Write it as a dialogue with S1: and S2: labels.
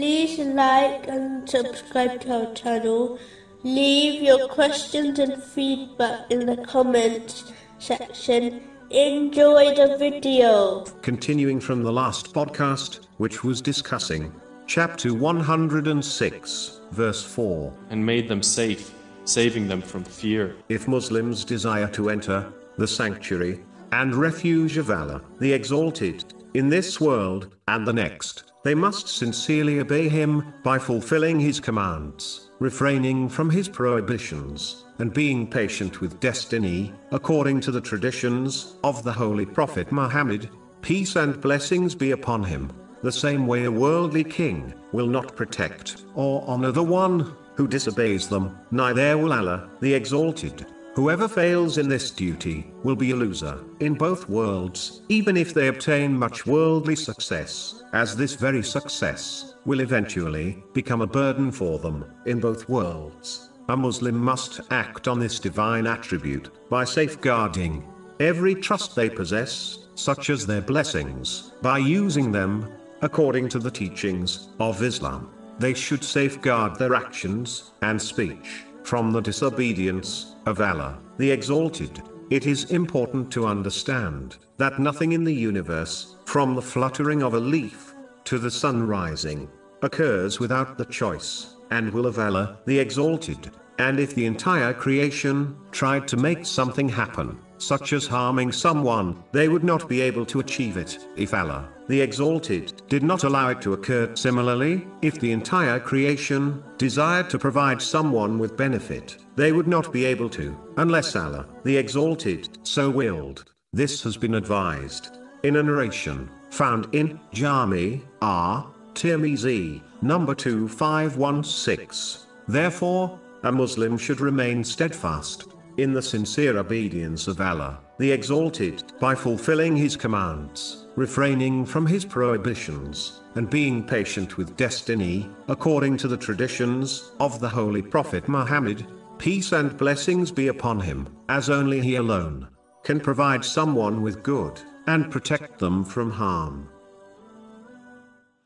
S1: like and subscribe to our channel. Leave your questions and feedback in the comments section. Enjoy the video.
S2: Continuing from the last podcast, which was discussing chapter 106, verse 4.
S3: and made them safe, saving them from fear.
S2: If Muslims desire to enter the sanctuary and refuge of Allah, the Exalted, in this world and the next, they must sincerely obey Him by fulfilling His commands, refraining from His prohibitions, and being patient with destiny, according to the traditions of the Holy Prophet Muhammad, peace and blessings be upon him. The same way a worldly king will not protect or honor the one who disobeys them, neither will Allah, the Exalted. Whoever fails in this duty will be a loser in both worlds, even if they obtain much worldly success, as this very success will eventually become a burden for them in both worlds. A Muslim must act on this divine attribute by safeguarding every trust they possess, such as their blessings, by using them according to the teachings of Islam. They should safeguard their actions and speech from the disobedience of Allah, the Exalted. It is important to understand that nothing in the universe, from the fluttering of a leaf to the sun rising, occurs without the choice and will of Allah, the Exalted. And if the entire creation tried to make something happen, such as harming someone, they would not be able to achieve it, if Allah, the Exalted, did not allow it to occur. Similarly, if the entire creation desired to provide someone with benefit, they would not be able to, unless Allah, the Exalted, so willed. This has been advised in a narration found in Jami At Tirmizi, number 2516. Therefore, a Muslim should remain steadfast in the sincere obedience of Allah, the Exalted, by fulfilling His commands, refraining from His prohibitions, and being patient with destiny, according to the traditions of the Holy Prophet Muhammad, peace and blessings be upon him, as only He alone can provide someone with good, and protect them from harm.